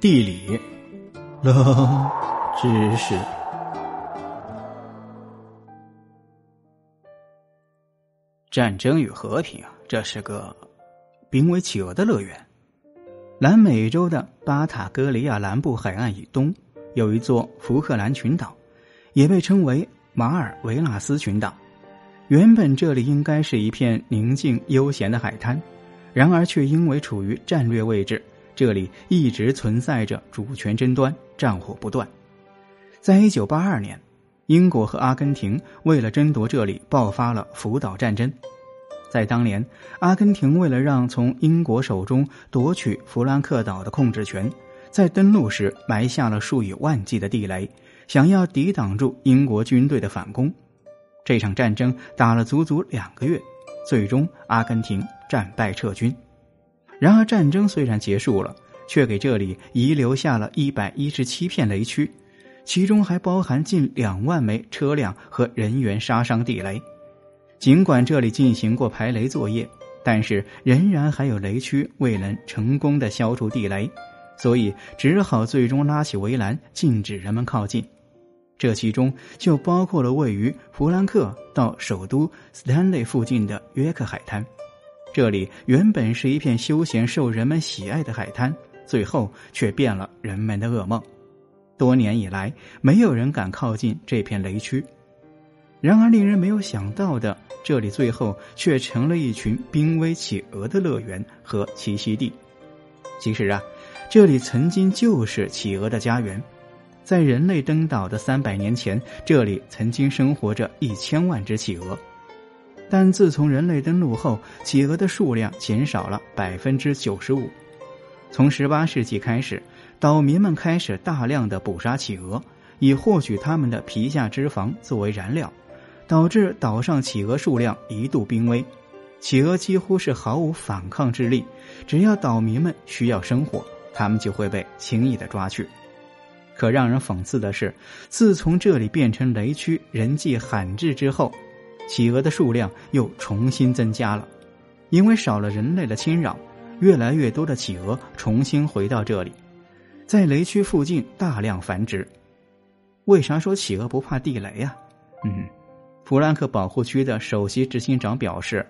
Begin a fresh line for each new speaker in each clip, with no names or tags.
地理，冷知识。战争与和平，这是个濒危企鹅的乐园。南美洲的巴塔哥尼亚南部海岸以东，有一座福克兰群岛，也被称为马尔维纳斯群岛。原本这里应该是一片宁静悠闲的海滩，然而却因为处于战略位置，这里一直存在着主权争端，战火不断。在一九八二年。英国和阿根廷为了争夺这里，爆发了福岛战争。在当年，阿根廷为了让从英国手中夺取弗兰克岛的控制权，在登陆时埋下了数以万计的地雷，想要抵挡住英国军队的反攻。这场战争打了足足两个月，最终阿根廷战败撤军。然而，战争虽然结束了，却给这里遗留下了一百一十七片雷区。其中还包含近两万枚车辆和人员杀伤地雷。尽管这里进行过排雷作业，但是仍然还有雷区未能成功的消除地雷，所以只好最终拉起围栏，禁止人们靠近。这其中就包括了位于弗兰克到首都斯坦利附近的约克海滩。这里原本是一片休闲、受人们喜爱的海滩，最后却变了人们的噩梦。多年以来，没有人敢靠近这片雷区。然而，令人没有想到的，这里最后却成了一群濒危企鹅的乐园和栖息地。其实啊，这里曾经就是企鹅的家园。在人类登岛的三百年前，这里曾经生活着一千万只企鹅。但自从人类登陆后，企鹅的数量减少了百分之九十五。从十八世纪开始。岛民们开始大量的捕杀企鹅，以获取它们的皮下脂肪作为燃料，导致岛上企鹅数量一度濒危。企鹅几乎是毫无反抗之力，只要岛民们需要生火，它们就会被轻易的抓去。可让人讽刺的是，自从这里变成雷区、人迹罕至之后，企鹅的数量又重新增加了，因为少了人类的侵扰，越来越多的企鹅重新回到这里。在雷区附近大量繁殖，为啥说企鹅不怕地雷呀？嗯，弗兰克保护区的首席执行长表示：“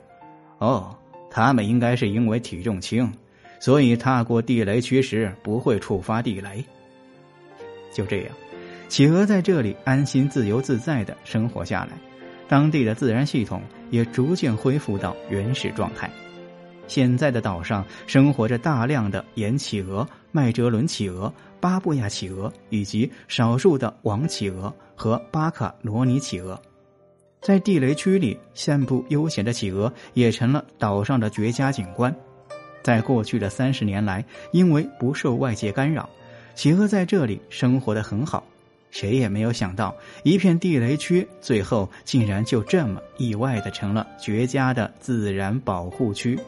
哦，他们应该是因为体重轻，所以踏过地雷区时不会触发地雷。”就这样，企鹅在这里安心、自由自在的生活下来，当地的自然系统也逐渐恢复到原始状态。现在的岛上生活着大量的岩企鹅、麦哲伦企鹅、巴布亚企鹅以及少数的王企鹅和巴卡罗尼企鹅。在地雷区里散步悠闲的企鹅也成了岛上的绝佳景观。在过去的三十年来，因为不受外界干扰，企鹅在这里生活的很好。谁也没有想到，一片地雷区最后竟然就这么意外的成了绝佳的自然保护区。